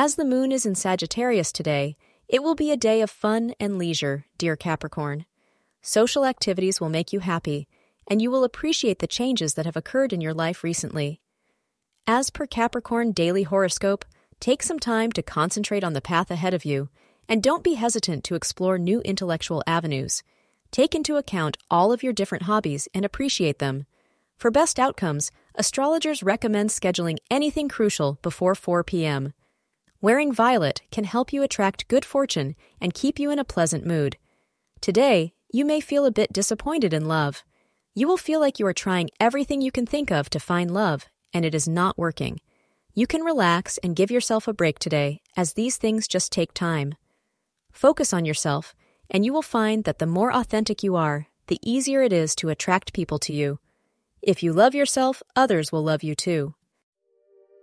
As the moon is in Sagittarius today, it will be a day of fun and leisure, dear Capricorn. Social activities will make you happy, and you will appreciate the changes that have occurred in your life recently. As per Capricorn Daily Horoscope, take some time to concentrate on the path ahead of you, and don't be hesitant to explore new intellectual avenues. Take into account all of your different hobbies and appreciate them. For best outcomes, astrologers recommend scheduling anything crucial before 4 p.m. Wearing violet can help you attract good fortune and keep you in a pleasant mood. Today, you may feel a bit disappointed in love. You will feel like you are trying everything you can think of to find love, and it is not working. You can relax and give yourself a break today, as these things just take time. Focus on yourself, and you will find that the more authentic you are, the easier it is to attract people to you. If you love yourself, others will love you too.